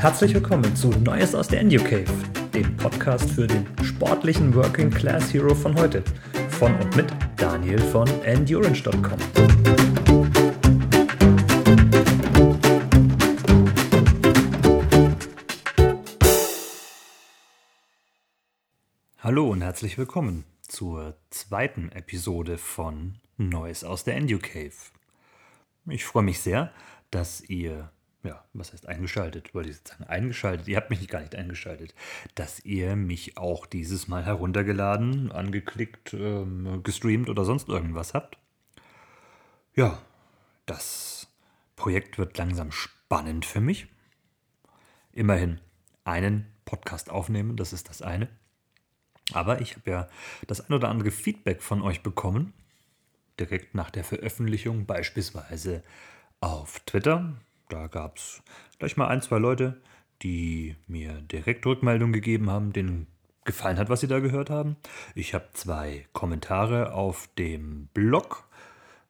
herzlich willkommen zu Neues aus der EnduCave, dem Podcast für den sportlichen Working Class Hero von heute. Von und mit Daniel von Endurance.com. Hallo und herzlich willkommen zur zweiten Episode von Neues aus der EnduCave. Ich freue mich sehr, dass ihr ja, was heißt eingeschaltet? Wollte ich sagen, eingeschaltet. Ihr habt mich gar nicht eingeschaltet. Dass ihr mich auch dieses Mal heruntergeladen, angeklickt, ähm, gestreamt oder sonst irgendwas habt. Ja, das Projekt wird langsam spannend für mich. Immerhin einen Podcast aufnehmen, das ist das eine. Aber ich habe ja das ein oder andere Feedback von euch bekommen, direkt nach der Veröffentlichung, beispielsweise auf Twitter da gab es gleich mal ein, zwei Leute, die mir direkt Rückmeldung gegeben haben, denen gefallen hat, was sie da gehört haben. Ich habe zwei Kommentare auf dem Blog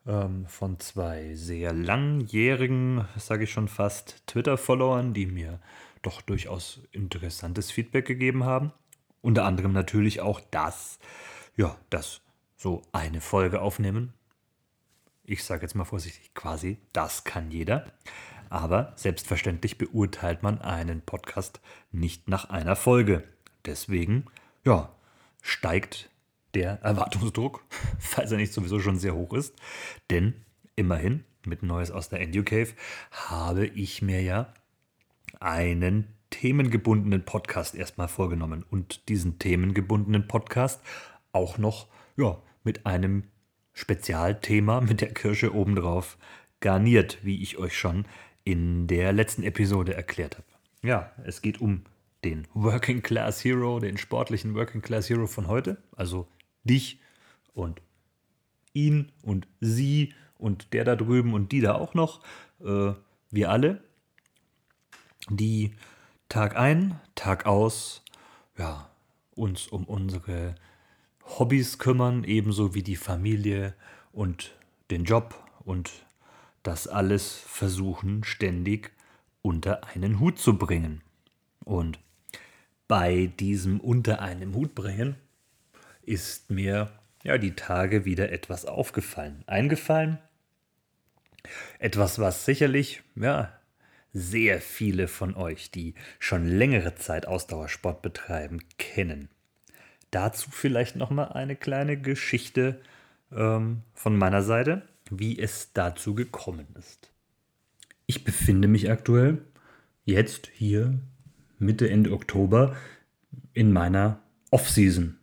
ähm, von zwei sehr langjährigen, sage ich schon fast, Twitter-Followern, die mir doch durchaus interessantes Feedback gegeben haben. Unter anderem natürlich auch das, ja, das so eine Folge aufnehmen. Ich sage jetzt mal vorsichtig, quasi, das kann jeder. Aber selbstverständlich beurteilt man einen Podcast nicht nach einer Folge. Deswegen, ja, steigt der Erwartungsdruck, falls er nicht sowieso schon sehr hoch ist. Denn immerhin, mit Neues aus der EduCave, habe ich mir ja einen themengebundenen Podcast erstmal vorgenommen und diesen themengebundenen Podcast auch noch ja, mit einem Spezialthema mit der Kirsche obendrauf garniert, wie ich euch schon in der letzten Episode erklärt habe. Ja, es geht um den Working Class Hero, den sportlichen Working Class Hero von heute, also dich und ihn und sie und der da drüben und die da auch noch, äh, wir alle, die Tag ein, Tag aus, ja, uns um unsere Hobbys kümmern, ebenso wie die Familie und den Job und das alles versuchen ständig unter einen Hut zu bringen. Und bei diesem unter einem Hut bringen ist mir ja die Tage wieder etwas aufgefallen, eingefallen. Etwas, was sicherlich ja sehr viele von euch, die schon längere Zeit Ausdauersport betreiben, kennen. Dazu vielleicht noch mal eine kleine Geschichte ähm, von meiner Seite wie es dazu gekommen ist. Ich befinde mich aktuell jetzt hier Mitte, Ende Oktober in meiner Off-Season.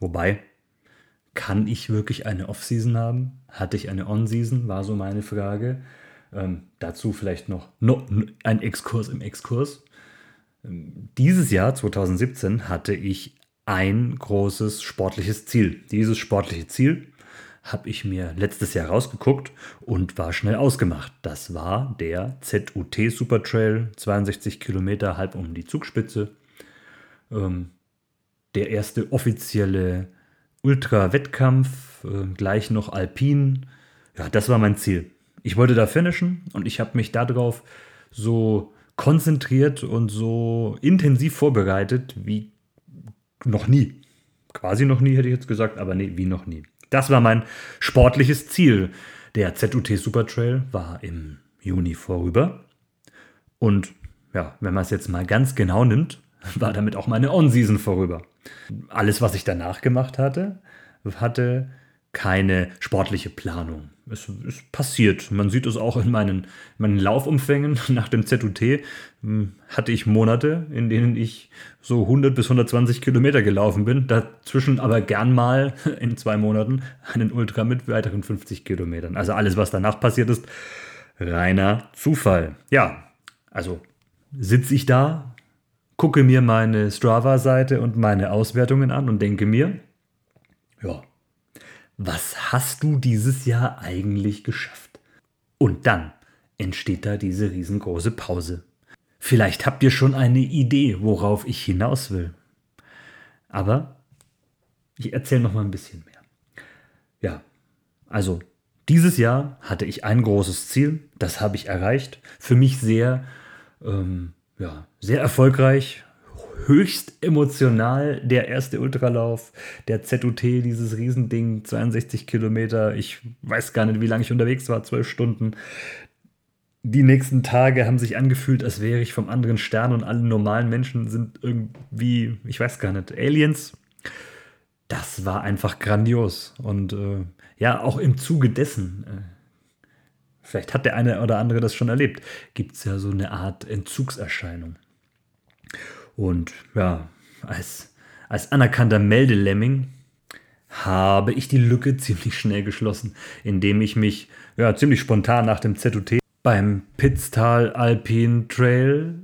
Wobei, kann ich wirklich eine Off-Season haben? Hatte ich eine On-Season? War so meine Frage. Ähm, dazu vielleicht noch no, ein Exkurs im Exkurs. Ähm, dieses Jahr, 2017, hatte ich ein großes sportliches Ziel. Dieses sportliche Ziel habe ich mir letztes Jahr rausgeguckt und war schnell ausgemacht. Das war der ZUT Super Trail, 62 Kilometer halb um die Zugspitze. Ähm, der erste offizielle Ultra-Wettkampf, äh, gleich noch Alpin. Ja, das war mein Ziel. Ich wollte da finishen und ich habe mich darauf so konzentriert und so intensiv vorbereitet wie noch nie. Quasi noch nie, hätte ich jetzt gesagt, aber nee, wie noch nie. Das war mein sportliches Ziel. Der ZUT Supertrail war im Juni vorüber. Und ja, wenn man es jetzt mal ganz genau nimmt, war damit auch meine On-Season vorüber. Alles, was ich danach gemacht hatte, hatte keine sportliche Planung. Es ist passiert. Man sieht es auch in meinen, meinen Laufumfängen. Nach dem ZUT hm, hatte ich Monate, in denen ich so 100 bis 120 Kilometer gelaufen bin. Dazwischen aber gern mal in zwei Monaten einen Ultra mit weiteren 50 Kilometern. Also alles, was danach passiert ist, reiner Zufall. Ja, also sitze ich da, gucke mir meine Strava-Seite und meine Auswertungen an und denke mir, ja, was hast du dieses Jahr eigentlich geschafft? Und dann entsteht da diese riesengroße Pause. Vielleicht habt ihr schon eine Idee, worauf ich hinaus will. Aber ich erzähle noch mal ein bisschen mehr. Ja, also dieses Jahr hatte ich ein großes Ziel, das habe ich erreicht. Für mich sehr, ähm, ja, sehr erfolgreich, höchst emotional der erste Ultralauf, der ZUT, dieses Riesending, 62 Kilometer. Ich weiß gar nicht, wie lange ich unterwegs war, zwölf Stunden. Die nächsten Tage haben sich angefühlt, als wäre ich vom anderen Stern und alle normalen Menschen sind irgendwie, ich weiß gar nicht, Aliens. Das war einfach grandios. Und äh, ja, auch im Zuge dessen, äh, vielleicht hat der eine oder andere das schon erlebt, gibt es ja so eine Art Entzugserscheinung. Und ja, als, als anerkannter Meldelemming habe ich die Lücke ziemlich schnell geschlossen, indem ich mich ja, ziemlich spontan nach dem ZUT beim Pitztal Alpine Trail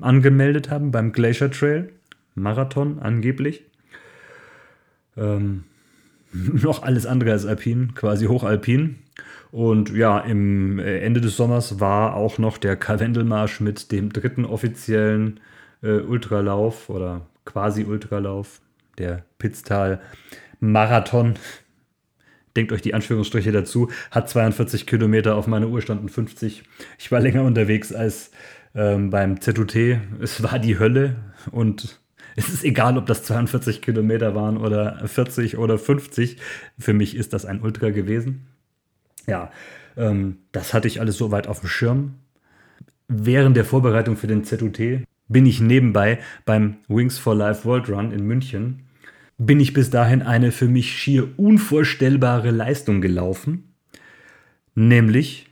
angemeldet habe, beim Glacier Trail, Marathon angeblich. Ähm, noch alles andere als Alpin, quasi hochalpin. Und ja, im äh, Ende des Sommers war auch noch der Karwendelmarsch mit dem dritten offiziellen äh, Ultralauf oder quasi Ultralauf, der Pitztal Marathon. Denkt euch die Anführungsstriche dazu, hat 42 Kilometer, auf meiner Uhr standen 50. Ich war länger unterwegs als ähm, beim ZUT. Es war die Hölle und es ist egal, ob das 42 Kilometer waren oder 40 oder 50. Für mich ist das ein Ultra gewesen. Ja, ähm, das hatte ich alles so weit auf dem Schirm. Während der Vorbereitung für den ZUT bin ich nebenbei beim Wings for Life World Run in München, bin ich bis dahin eine für mich schier unvorstellbare Leistung gelaufen. Nämlich,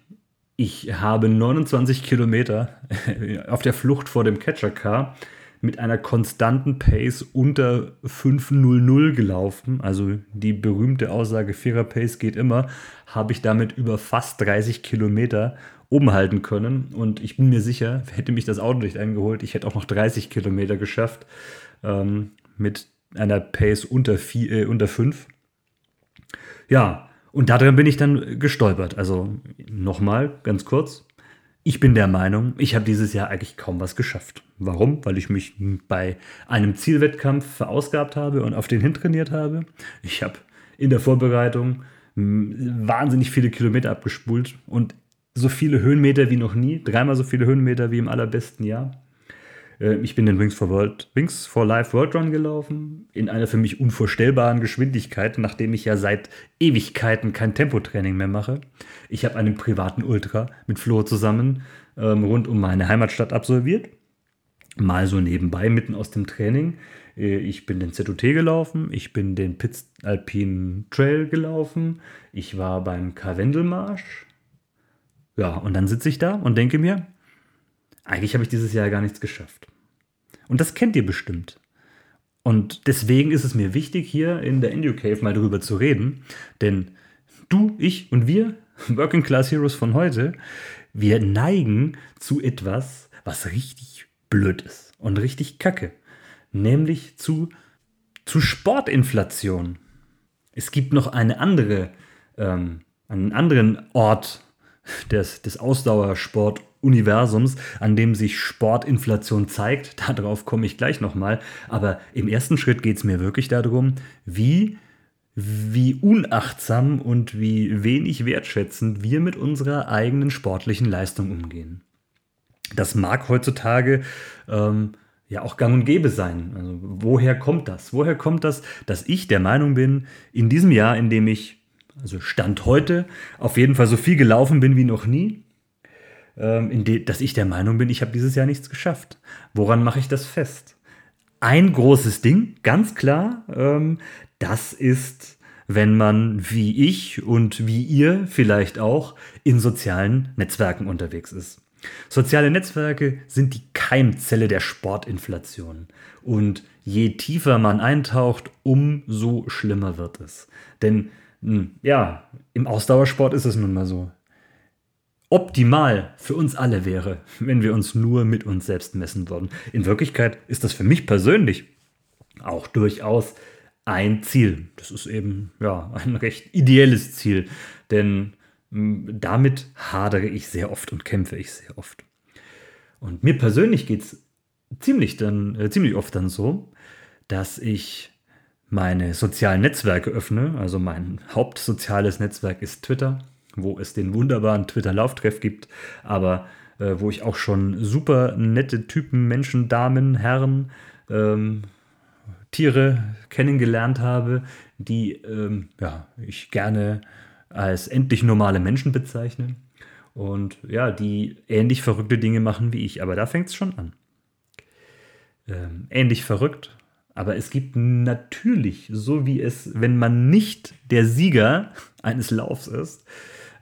ich habe 29 Kilometer auf der Flucht vor dem Catcher Car mit einer konstanten Pace unter 5.00 gelaufen. Also die berühmte Aussage, Vierer Pace geht immer, habe ich damit über fast 30 Kilometer oben halten können. Und ich bin mir sicher, hätte mich das Auto nicht eingeholt, ich hätte auch noch 30 Kilometer geschafft ähm, mit einer Pace unter, vier, äh, unter 5. Ja, und daran bin ich dann gestolpert. Also nochmal, ganz kurz. Ich bin der Meinung, ich habe dieses Jahr eigentlich kaum was geschafft. Warum? Weil ich mich bei einem Zielwettkampf verausgabt habe und auf den hintrainiert habe. Ich habe in der Vorbereitung wahnsinnig viele Kilometer abgespult und so viele Höhenmeter wie noch nie, dreimal so viele Höhenmeter wie im allerbesten Jahr. Äh, ich bin den Wings for, World, Wings for Life World Run gelaufen, in einer für mich unvorstellbaren Geschwindigkeit, nachdem ich ja seit Ewigkeiten kein Tempotraining mehr mache. Ich habe einen privaten Ultra mit Flo zusammen ähm, rund um meine Heimatstadt absolviert. Mal so nebenbei, mitten aus dem Training. Äh, ich bin den ZUT gelaufen, ich bin den Pitz Alpine Trail gelaufen, ich war beim Karwendelmarsch, ja, und dann sitze ich da und denke mir, eigentlich habe ich dieses Jahr gar nichts geschafft. Und das kennt ihr bestimmt. Und deswegen ist es mir wichtig, hier in der Indio Cave mal darüber zu reden. Denn du, ich und wir, Working Class Heroes von heute, wir neigen zu etwas, was richtig blöd ist und richtig kacke. Nämlich zu, zu Sportinflation. Es gibt noch eine andere, ähm, einen anderen Ort des, des Ausdauersport-Universums, an dem sich Sportinflation zeigt. Darauf komme ich gleich nochmal. Aber im ersten Schritt geht es mir wirklich darum, wie, wie unachtsam und wie wenig wertschätzend wir mit unserer eigenen sportlichen Leistung umgehen. Das mag heutzutage ähm, ja auch gang und gäbe sein. Also, woher kommt das? Woher kommt das, dass ich der Meinung bin, in diesem Jahr, in dem ich also Stand heute, auf jeden Fall so viel gelaufen bin wie noch nie, ähm, dass ich der Meinung bin, ich habe dieses Jahr nichts geschafft. Woran mache ich das fest? Ein großes Ding, ganz klar, ähm, das ist, wenn man wie ich und wie ihr vielleicht auch in sozialen Netzwerken unterwegs ist. Soziale Netzwerke sind die Keimzelle der Sportinflation. Und je tiefer man eintaucht, umso schlimmer wird es. Denn ja, im Ausdauersport ist es nun mal so. Optimal für uns alle wäre, wenn wir uns nur mit uns selbst messen würden. In Wirklichkeit ist das für mich persönlich auch durchaus ein Ziel. Das ist eben ja ein recht ideelles Ziel, denn hm, damit hadere ich sehr oft und kämpfe ich sehr oft. Und mir persönlich geht es ziemlich, äh, ziemlich oft dann so, dass ich meine sozialen Netzwerke öffne, also mein hauptsoziales Netzwerk ist Twitter, wo es den wunderbaren Twitter-Lauftreff gibt, aber äh, wo ich auch schon super nette Typen, Menschen, Damen, Herren, ähm, Tiere kennengelernt habe, die ähm, ja, ich gerne als endlich normale Menschen bezeichne. Und ja, die ähnlich verrückte Dinge machen wie ich. Aber da fängt es schon an. Ähm, ähnlich verrückt. Aber es gibt natürlich, so wie es, wenn man nicht der Sieger eines Laufs ist,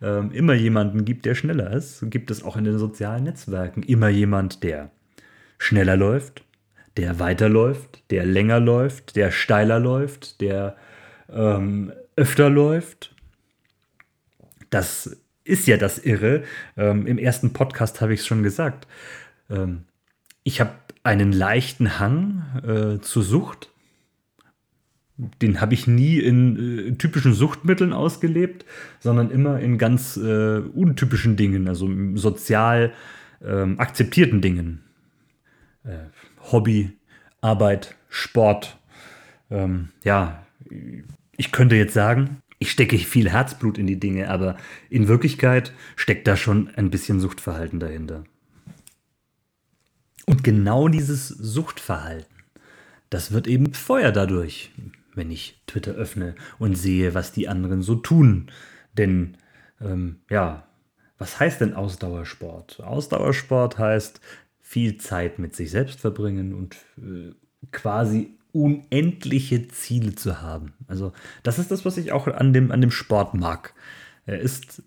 ähm, immer jemanden gibt, der schneller ist, gibt es auch in den sozialen Netzwerken immer jemand, der schneller läuft, der weiterläuft, der länger läuft, der steiler läuft, der ähm, öfter läuft. Das ist ja das Irre. Ähm, Im ersten Podcast habe ich es schon gesagt. Ähm, ich habe einen leichten Hang äh, zur Sucht. Den habe ich nie in äh, typischen Suchtmitteln ausgelebt, sondern immer in ganz äh, untypischen Dingen, also sozial ähm, akzeptierten Dingen. Äh, Hobby, Arbeit, Sport. Ähm, ja, ich könnte jetzt sagen, ich stecke viel Herzblut in die Dinge, aber in Wirklichkeit steckt da schon ein bisschen Suchtverhalten dahinter. Und genau dieses Suchtverhalten, das wird eben befeuert dadurch, wenn ich Twitter öffne und sehe, was die anderen so tun. Denn, ähm, ja, was heißt denn Ausdauersport? Ausdauersport heißt viel Zeit mit sich selbst verbringen und äh, quasi unendliche Ziele zu haben. Also das ist das, was ich auch an dem, an dem Sport mag. Er ist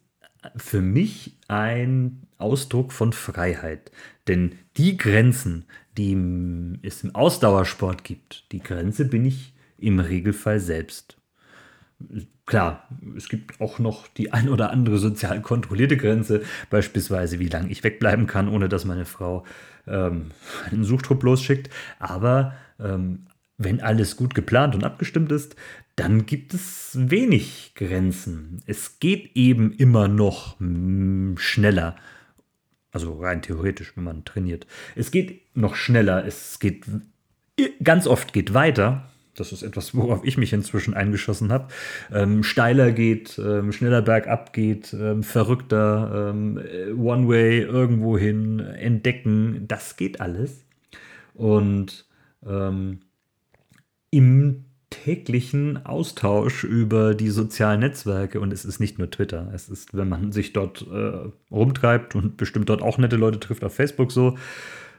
für mich ein Ausdruck von Freiheit. Denn die Grenzen, die es im Ausdauersport gibt, die Grenze bin ich im Regelfall selbst. Klar, es gibt auch noch die ein oder andere sozial kontrollierte Grenze, beispielsweise wie lange ich wegbleiben kann, ohne dass meine Frau ähm, einen Suchtrupp losschickt. Aber ähm, wenn alles gut geplant und abgestimmt ist, dann gibt es wenig Grenzen. Es geht eben immer noch mm, schneller. Also rein theoretisch, wenn man trainiert. Es geht noch schneller. Es geht ganz oft geht weiter. Das ist etwas, worauf ich mich inzwischen eingeschossen habe. Ähm, steiler geht, ähm, schneller bergab geht, ähm, verrückter, ähm, One-Way irgendwo hin, entdecken. Das geht alles. Und ähm, im täglichen Austausch über die sozialen Netzwerke und es ist nicht nur Twitter. Es ist, wenn man sich dort äh, rumtreibt und bestimmt dort auch nette Leute trifft auf Facebook so.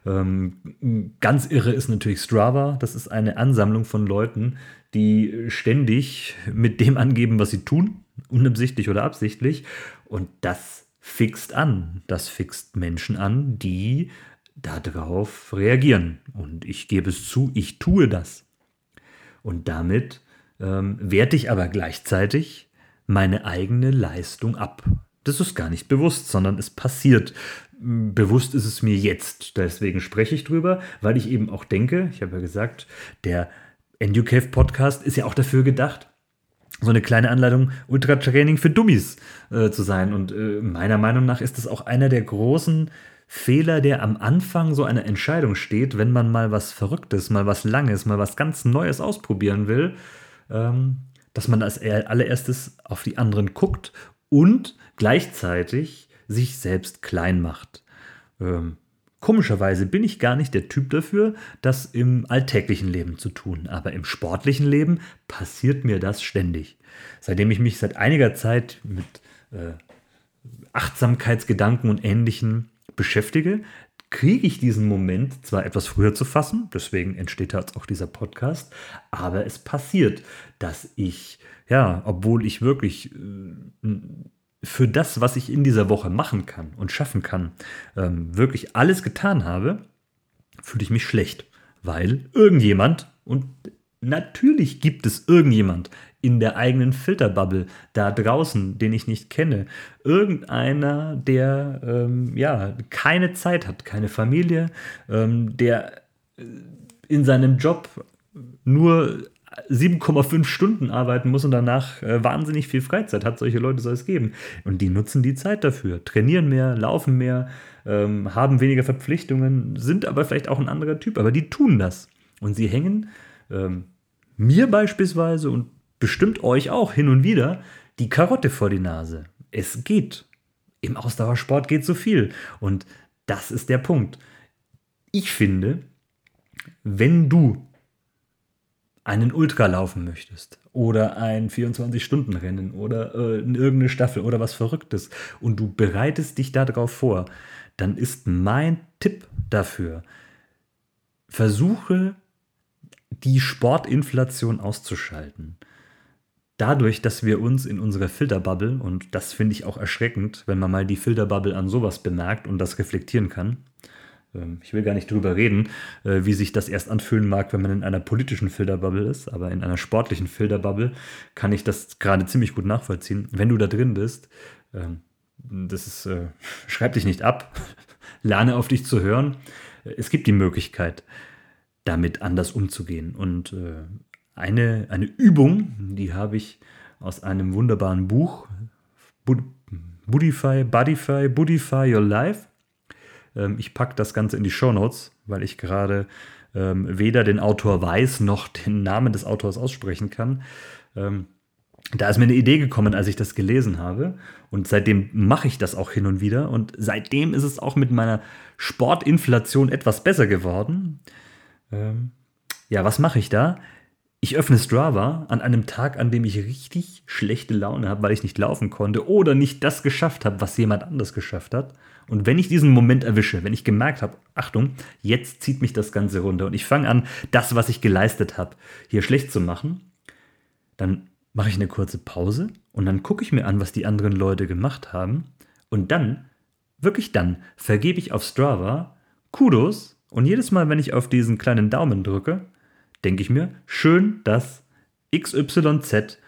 Ähm, ganz irre ist natürlich Strava. Das ist eine Ansammlung von Leuten, die ständig mit dem angeben, was sie tun, unabsichtlich oder absichtlich. Und das fixt an. Das fixt Menschen an, die darauf reagieren. Und ich gebe es zu, ich tue das. Und damit ähm, werte ich aber gleichzeitig meine eigene Leistung ab. Das ist gar nicht bewusst, sondern es passiert. Bewusst ist es mir jetzt. Deswegen spreche ich drüber, weil ich eben auch denke, ich habe ja gesagt, der EnduCave Podcast ist ja auch dafür gedacht, so eine kleine Anleitung Ultratraining für Dummies äh, zu sein. Und äh, meiner Meinung nach ist das auch einer der großen Fehler, der am Anfang so einer Entscheidung steht, wenn man mal was Verrücktes, mal was Langes, mal was ganz Neues ausprobieren will, ähm, dass man als allererstes auf die anderen guckt und gleichzeitig sich selbst klein macht. Ähm, komischerweise bin ich gar nicht der Typ dafür, das im alltäglichen Leben zu tun, aber im sportlichen Leben passiert mir das ständig. Seitdem ich mich seit einiger Zeit mit äh, Achtsamkeitsgedanken und Ähnlichem beschäftige, kriege ich diesen Moment zwar etwas früher zu fassen, deswegen entsteht jetzt auch dieser Podcast, aber es passiert, dass ich, ja, obwohl ich wirklich äh, für das, was ich in dieser Woche machen kann und schaffen kann, ähm, wirklich alles getan habe, fühle ich mich schlecht, weil irgendjemand, und natürlich gibt es irgendjemand, in der eigenen Filterbubble da draußen, den ich nicht kenne. Irgendeiner, der ähm, ja keine Zeit hat, keine Familie, ähm, der äh, in seinem Job nur 7,5 Stunden arbeiten muss und danach äh, wahnsinnig viel Freizeit hat. Solche Leute soll es geben. Und die nutzen die Zeit dafür, trainieren mehr, laufen mehr, ähm, haben weniger Verpflichtungen, sind aber vielleicht auch ein anderer Typ. Aber die tun das. Und sie hängen ähm, mir beispielsweise und bestimmt euch auch hin und wieder die Karotte vor die Nase. Es geht. Im Ausdauersport geht so viel. Und das ist der Punkt. Ich finde, wenn du einen Ultra laufen möchtest oder ein 24-Stunden-Rennen oder äh, irgendeine Staffel oder was Verrücktes und du bereitest dich darauf vor, dann ist mein Tipp dafür, versuche die Sportinflation auszuschalten. Dadurch, dass wir uns in unserer Filterbubble, und das finde ich auch erschreckend, wenn man mal die Filterbubble an sowas bemerkt und das reflektieren kann, ähm, ich will gar nicht drüber reden, äh, wie sich das erst anfühlen mag, wenn man in einer politischen Filterbubble ist, aber in einer sportlichen Filterbubble kann ich das gerade ziemlich gut nachvollziehen. Wenn du da drin bist, ähm, das ist, äh, schreib dich nicht ab, lerne auf dich zu hören. Es gibt die Möglichkeit, damit anders umzugehen. Und äh, eine, eine Übung, die habe ich aus einem wunderbaren Buch, Budify, Budify, Budify Your Life. Ähm, ich packe das Ganze in die Show Notes, weil ich gerade ähm, weder den Autor weiß noch den Namen des Autors aussprechen kann. Ähm, da ist mir eine Idee gekommen, als ich das gelesen habe. Und seitdem mache ich das auch hin und wieder. Und seitdem ist es auch mit meiner Sportinflation etwas besser geworden. Ja, was mache ich da? Ich öffne Strava an einem Tag, an dem ich richtig schlechte Laune habe, weil ich nicht laufen konnte oder nicht das geschafft habe, was jemand anders geschafft hat. Und wenn ich diesen Moment erwische, wenn ich gemerkt habe, Achtung, jetzt zieht mich das Ganze runter und ich fange an, das, was ich geleistet habe, hier schlecht zu machen, dann mache ich eine kurze Pause und dann gucke ich mir an, was die anderen Leute gemacht haben. Und dann, wirklich dann, vergebe ich auf Strava Kudos und jedes Mal, wenn ich auf diesen kleinen Daumen drücke, denke ich mir, schön, dass XYZ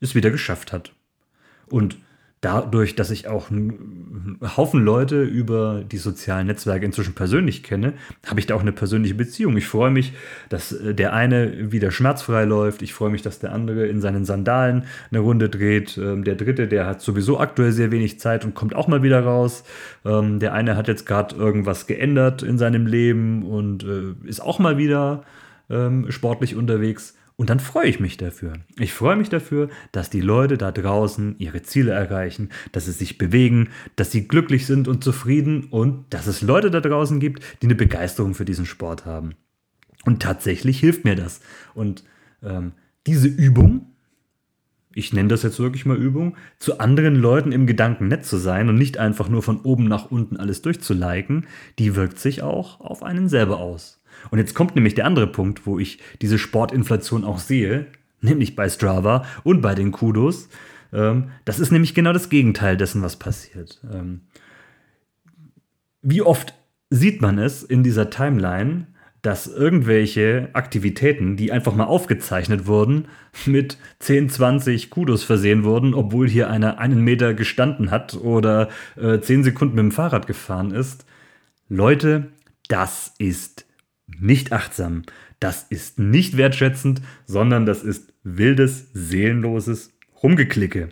es wieder geschafft hat. Und dadurch, dass ich auch einen Haufen Leute über die sozialen Netzwerke inzwischen persönlich kenne, habe ich da auch eine persönliche Beziehung. Ich freue mich, dass äh, der eine wieder schmerzfrei läuft. Ich freue mich, dass der andere in seinen Sandalen eine Runde dreht. Ähm, der dritte, der hat sowieso aktuell sehr wenig Zeit und kommt auch mal wieder raus. Ähm, der eine hat jetzt gerade irgendwas geändert in seinem Leben und äh, ist auch mal wieder ähm, sportlich unterwegs. Und dann freue ich mich dafür. Ich freue mich dafür, dass die Leute da draußen ihre Ziele erreichen, dass sie sich bewegen, dass sie glücklich sind und zufrieden und dass es Leute da draußen gibt, die eine Begeisterung für diesen Sport haben. Und tatsächlich hilft mir das. Und ähm, diese Übung, ich nenne das jetzt wirklich mal Übung, zu anderen Leuten im Gedanken nett zu sein und nicht einfach nur von oben nach unten alles durchzuliken, die wirkt sich auch auf einen selber aus. Und jetzt kommt nämlich der andere Punkt, wo ich diese Sportinflation auch sehe, nämlich bei Strava und bei den Kudos. Ähm, das ist nämlich genau das Gegenteil dessen, was passiert. Ähm, wie oft sieht man es in dieser Timeline, dass irgendwelche Aktivitäten, die einfach mal aufgezeichnet wurden, mit 10, 20 Kudos versehen wurden, obwohl hier einer einen Meter gestanden hat oder äh, 10 Sekunden mit dem Fahrrad gefahren ist. Leute, das ist nicht achtsam, das ist nicht wertschätzend, sondern das ist wildes, seelenloses Rumgeklicke.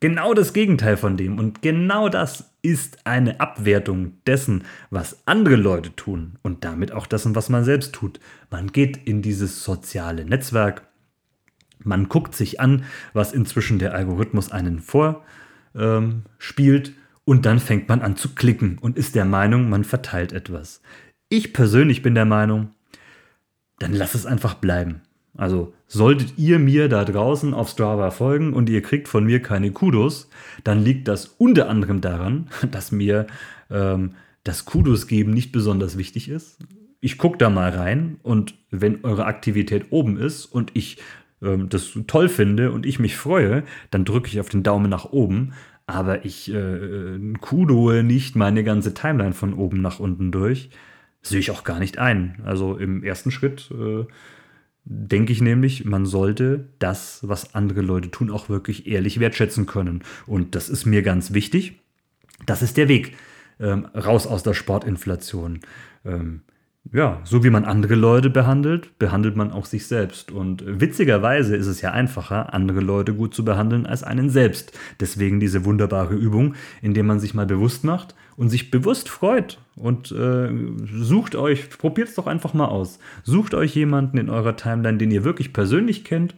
Genau das Gegenteil von dem. Und genau das ist eine Abwertung dessen, was andere Leute tun und damit auch dessen, was man selbst tut. Man geht in dieses soziale Netzwerk, man guckt sich an, was inzwischen der Algorithmus einen vorspielt ähm, und dann fängt man an zu klicken und ist der Meinung, man verteilt etwas. Ich persönlich bin der Meinung, dann lass es einfach bleiben. Also solltet ihr mir da draußen auf Strava folgen und ihr kriegt von mir keine Kudos, dann liegt das unter anderem daran, dass mir ähm, das Kudos geben nicht besonders wichtig ist. Ich gucke da mal rein und wenn eure Aktivität oben ist und ich ähm, das toll finde und ich mich freue, dann drücke ich auf den Daumen nach oben. Aber ich äh, kudoe nicht meine ganze Timeline von oben nach unten durch sehe ich auch gar nicht ein. Also im ersten Schritt äh, denke ich nämlich, man sollte das, was andere Leute tun, auch wirklich ehrlich wertschätzen können. Und das ist mir ganz wichtig. Das ist der Weg ähm, raus aus der Sportinflation. Ähm, ja, so wie man andere Leute behandelt, behandelt man auch sich selbst. Und witzigerweise ist es ja einfacher, andere Leute gut zu behandeln als einen selbst. Deswegen diese wunderbare Übung, indem man sich mal bewusst macht und sich bewusst freut und äh, sucht euch, probiert es doch einfach mal aus. Sucht euch jemanden in eurer Timeline, den ihr wirklich persönlich kennt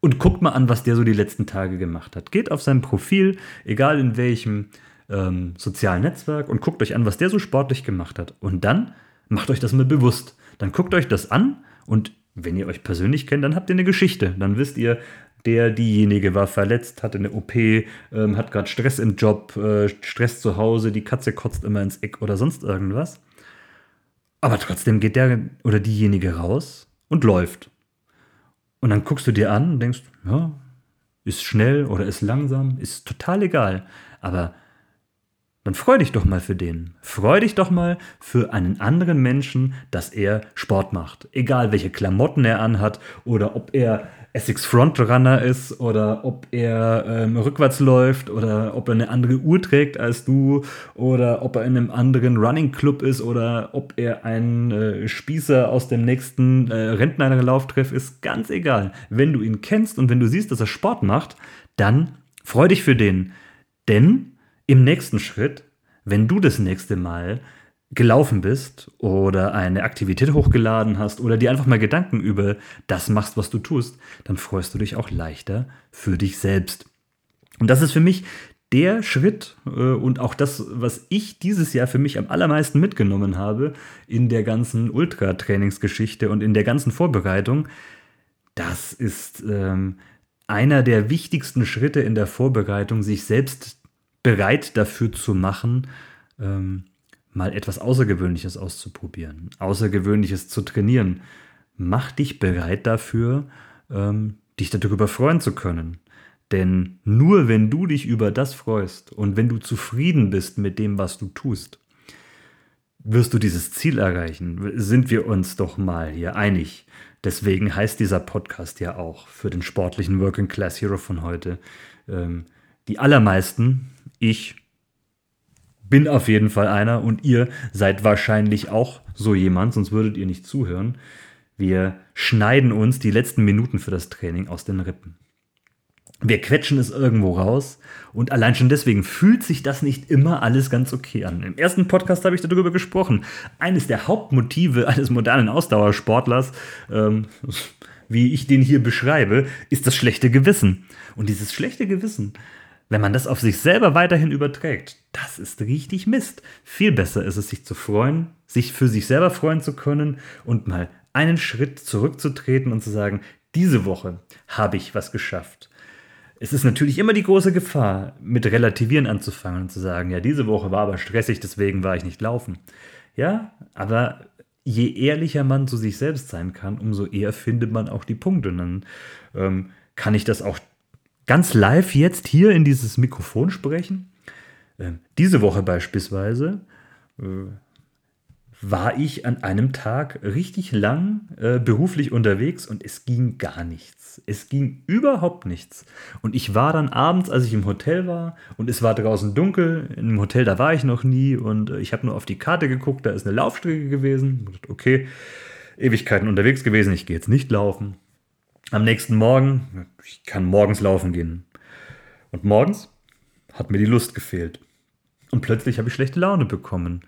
und guckt mal an, was der so die letzten Tage gemacht hat. Geht auf sein Profil, egal in welchem ähm, sozialen Netzwerk und guckt euch an, was der so sportlich gemacht hat. Und dann macht euch das mal bewusst. Dann guckt euch das an und wenn ihr euch persönlich kennt, dann habt ihr eine Geschichte. Dann wisst ihr, der, diejenige war verletzt, hatte eine OP, ähm, hat gerade Stress im Job, äh, Stress zu Hause, die Katze kotzt immer ins Eck oder sonst irgendwas. Aber trotzdem geht der oder diejenige raus und läuft. Und dann guckst du dir an und denkst, ja, ist schnell oder ist langsam, ist total egal. Aber dann freu dich doch mal für den. Freu dich doch mal für einen anderen Menschen, dass er Sport macht. Egal welche Klamotten er anhat oder ob er Essex Frontrunner ist oder ob er ähm, rückwärts läuft oder ob er eine andere Uhr trägt als du oder ob er in einem anderen Running Club ist oder ob er ein äh, Spießer aus dem nächsten äh, Rentnerlauftreff ist. Ganz egal. Wenn du ihn kennst und wenn du siehst, dass er Sport macht, dann freu dich für den. Denn im nächsten Schritt, wenn du das nächste Mal gelaufen bist oder eine Aktivität hochgeladen hast oder dir einfach mal Gedanken über das machst, was du tust, dann freust du dich auch leichter für dich selbst. Und das ist für mich der Schritt äh, und auch das, was ich dieses Jahr für mich am allermeisten mitgenommen habe in der ganzen Ultra-Trainingsgeschichte und in der ganzen Vorbereitung, das ist ähm, einer der wichtigsten Schritte in der Vorbereitung, sich selbst bereit dafür zu machen, ähm, mal etwas Außergewöhnliches auszuprobieren, Außergewöhnliches zu trainieren. Mach dich bereit dafür, ähm, dich darüber freuen zu können. Denn nur wenn du dich über das freust und wenn du zufrieden bist mit dem, was du tust, wirst du dieses Ziel erreichen. Sind wir uns doch mal hier einig. Deswegen heißt dieser Podcast ja auch für den sportlichen Working Class Hero von heute. Ähm, die allermeisten ich bin auf jeden Fall einer und ihr seid wahrscheinlich auch so jemand, sonst würdet ihr nicht zuhören. Wir schneiden uns die letzten Minuten für das Training aus den Rippen. Wir quetschen es irgendwo raus und allein schon deswegen fühlt sich das nicht immer alles ganz okay an. Im ersten Podcast habe ich darüber gesprochen. Eines der Hauptmotive eines modernen Ausdauersportlers, ähm, wie ich den hier beschreibe, ist das schlechte Gewissen. Und dieses schlechte Gewissen, wenn man das auf sich selber weiterhin überträgt, das ist richtig Mist. Viel besser ist es, sich zu freuen, sich für sich selber freuen zu können und mal einen Schritt zurückzutreten und zu sagen, diese Woche habe ich was geschafft. Es ist natürlich immer die große Gefahr, mit Relativieren anzufangen und zu sagen, ja, diese Woche war aber stressig, deswegen war ich nicht laufen. Ja, aber je ehrlicher man zu sich selbst sein kann, umso eher findet man auch die Punkte. Und dann ähm, kann ich das auch ganz live jetzt hier in dieses Mikrofon sprechen. Ähm, diese Woche beispielsweise äh, war ich an einem Tag richtig lang äh, beruflich unterwegs und es ging gar nichts. Es ging überhaupt nichts. Und ich war dann abends, als ich im Hotel war und es war draußen dunkel, im Hotel, da war ich noch nie und äh, ich habe nur auf die Karte geguckt, da ist eine Laufstrecke gewesen. Okay, Ewigkeiten unterwegs gewesen, ich gehe jetzt nicht laufen. Am nächsten Morgen, ich kann morgens laufen gehen. Und morgens hat mir die Lust gefehlt. Und plötzlich habe ich schlechte Laune bekommen.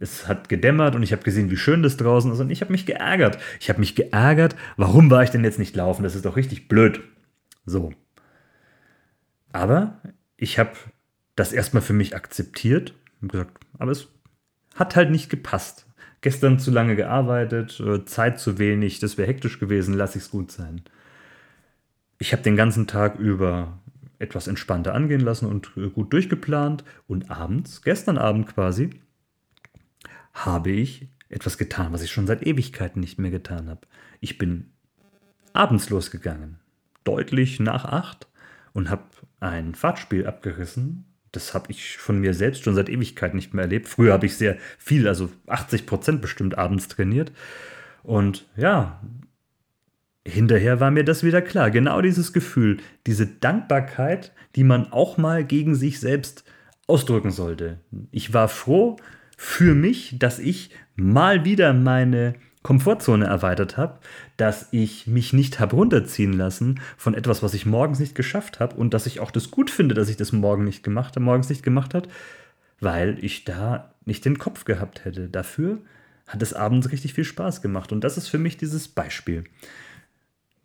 Es hat gedämmert und ich habe gesehen, wie schön das draußen ist und ich habe mich geärgert. Ich habe mich geärgert, warum war ich denn jetzt nicht laufen? Das ist doch richtig blöd. So. Aber ich habe das erstmal für mich akzeptiert und gesagt, aber es hat halt nicht gepasst gestern zu lange gearbeitet, äh, Zeit zu wenig, das wäre hektisch gewesen, lass ich es gut sein. Ich habe den ganzen Tag über etwas entspannter angehen lassen und äh, gut durchgeplant und abends, gestern Abend quasi, habe ich etwas getan, was ich schon seit Ewigkeiten nicht mehr getan habe. Ich bin abends losgegangen, deutlich nach acht und habe ein Fahrtspiel abgerissen das habe ich von mir selbst schon seit Ewigkeit nicht mehr erlebt. Früher habe ich sehr viel, also 80 Prozent bestimmt abends trainiert. Und ja, hinterher war mir das wieder klar. Genau dieses Gefühl, diese Dankbarkeit, die man auch mal gegen sich selbst ausdrücken sollte. Ich war froh für mich, dass ich mal wieder meine Komfortzone erweitert habe, dass ich mich nicht habe runterziehen lassen von etwas, was ich morgens nicht geschafft habe und dass ich auch das gut finde, dass ich das morgen nicht gemacht, morgens nicht gemacht habe, weil ich da nicht den Kopf gehabt hätte. Dafür hat es abends richtig viel Spaß gemacht und das ist für mich dieses Beispiel.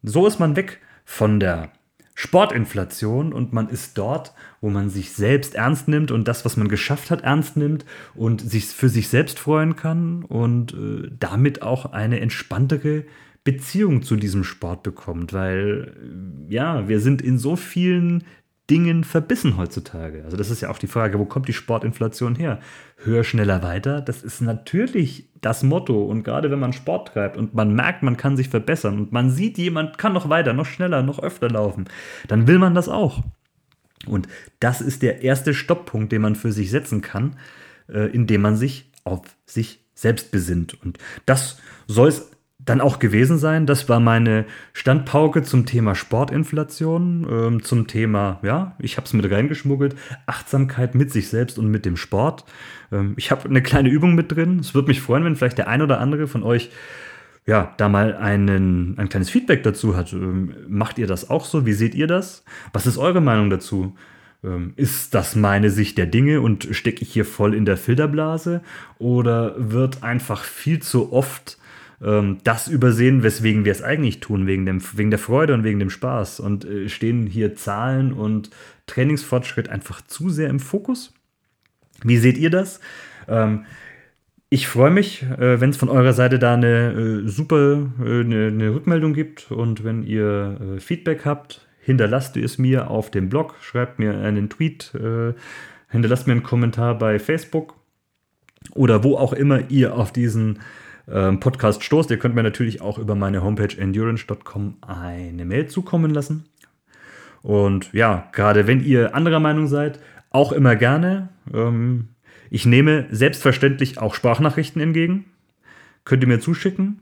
So ist man weg von der Sportinflation und man ist dort, wo man sich selbst ernst nimmt und das, was man geschafft hat, ernst nimmt und sich für sich selbst freuen kann und äh, damit auch eine entspanntere Beziehung zu diesem Sport bekommt, weil ja, wir sind in so vielen Dingen verbissen heutzutage. Also das ist ja auch die Frage, wo kommt die Sportinflation her? Höher, schneller, weiter, das ist natürlich das Motto. Und gerade wenn man Sport treibt und man merkt, man kann sich verbessern und man sieht, jemand kann noch weiter, noch schneller, noch öfter laufen, dann will man das auch. Und das ist der erste Stopppunkt, den man für sich setzen kann, äh, indem man sich auf sich selbst besinnt. Und das soll es dann auch gewesen sein. Das war meine Standpauke zum Thema Sportinflation, ähm, zum Thema, ja, ich habe es mit reingeschmuggelt, Achtsamkeit mit sich selbst und mit dem Sport. Ähm, ich habe eine kleine Übung mit drin. Es würde mich freuen, wenn vielleicht der ein oder andere von euch ja, da mal einen, ein kleines Feedback dazu hat. Ähm, macht ihr das auch so? Wie seht ihr das? Was ist eure Meinung dazu? Ähm, ist das meine Sicht der Dinge und stecke ich hier voll in der Filterblase? Oder wird einfach viel zu oft ähm, das übersehen, weswegen wir es eigentlich tun, wegen, dem, wegen der Freude und wegen dem Spaß. Und äh, stehen hier Zahlen und Trainingsfortschritt einfach zu sehr im Fokus? Wie seht ihr das? Ähm, ich freue mich, äh, wenn es von eurer Seite da eine äh, super äh, eine, eine, Rückmeldung gibt und wenn ihr äh, Feedback habt, hinterlasst es mir auf dem Blog, schreibt mir einen Tweet, äh, hinterlasst mir einen Kommentar bei Facebook oder wo auch immer ihr auf diesen ähm, Podcast stoßt. Ihr könnt mir natürlich auch über meine Homepage endurance.com eine Mail zukommen lassen. Und ja, gerade wenn ihr anderer Meinung seid, auch immer gerne. Ähm, ich nehme selbstverständlich auch Sprachnachrichten entgegen. Könnt ihr mir zuschicken.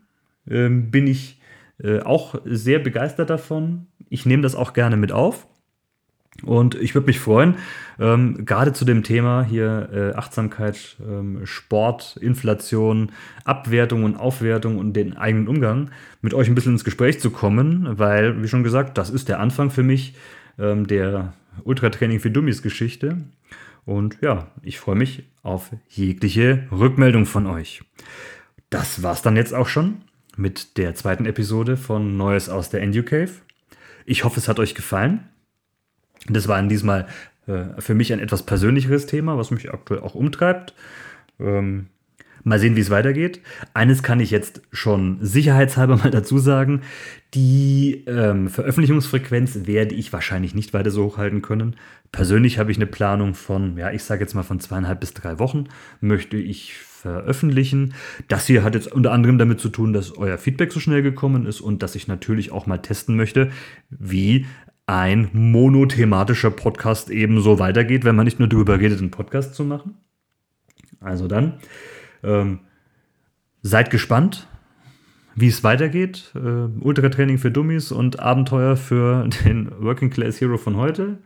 Ähm, bin ich äh, auch sehr begeistert davon. Ich nehme das auch gerne mit auf. Und ich würde mich freuen, ähm, gerade zu dem Thema hier äh, Achtsamkeit, ähm, Sport, Inflation, Abwertung und Aufwertung und den eigenen Umgang mit euch ein bisschen ins Gespräch zu kommen, weil, wie schon gesagt, das ist der Anfang für mich ähm, der Ultratraining für Dummies Geschichte. Und ja, ich freue mich auf jegliche Rückmeldung von euch. Das war's dann jetzt auch schon mit der zweiten Episode von Neues aus der EnduCave. Ich hoffe, es hat euch gefallen. Das war diesmal äh, für mich ein etwas persönlicheres Thema, was mich aktuell auch umtreibt. Ähm, mal sehen, wie es weitergeht. Eines kann ich jetzt schon sicherheitshalber mal dazu sagen. Die ähm, Veröffentlichungsfrequenz werde ich wahrscheinlich nicht weiter so hochhalten können. Persönlich habe ich eine Planung von, ja, ich sage jetzt mal von zweieinhalb bis drei Wochen möchte ich veröffentlichen. Das hier hat jetzt unter anderem damit zu tun, dass euer Feedback so schnell gekommen ist und dass ich natürlich auch mal testen möchte, wie ein monothematischer Podcast ebenso weitergeht, wenn man nicht nur darüber redet, einen Podcast zu machen. Also dann, ähm, seid gespannt, wie es weitergeht. Äh, Ultratraining für Dummies und Abenteuer für den Working Class Hero von heute.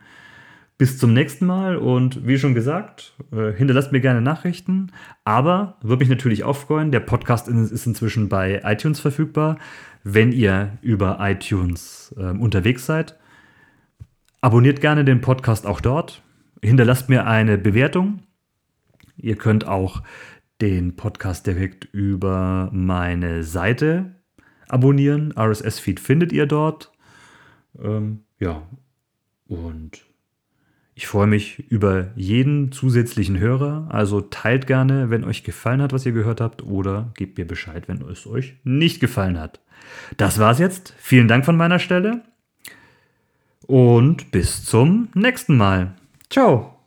Bis zum nächsten Mal und wie schon gesagt, äh, hinterlasst mir gerne Nachrichten, aber würde mich natürlich auch freuen. Der Podcast ist inzwischen bei iTunes verfügbar. Wenn ihr über iTunes äh, unterwegs seid, Abonniert gerne den Podcast auch dort. Hinterlasst mir eine Bewertung. Ihr könnt auch den Podcast direkt über meine Seite abonnieren. RSS-Feed findet ihr dort. Ähm, ja, und ich freue mich über jeden zusätzlichen Hörer. Also teilt gerne, wenn euch gefallen hat, was ihr gehört habt, oder gebt mir Bescheid, wenn es euch nicht gefallen hat. Das war's jetzt. Vielen Dank von meiner Stelle und bis zum nächsten Mal. Ciao.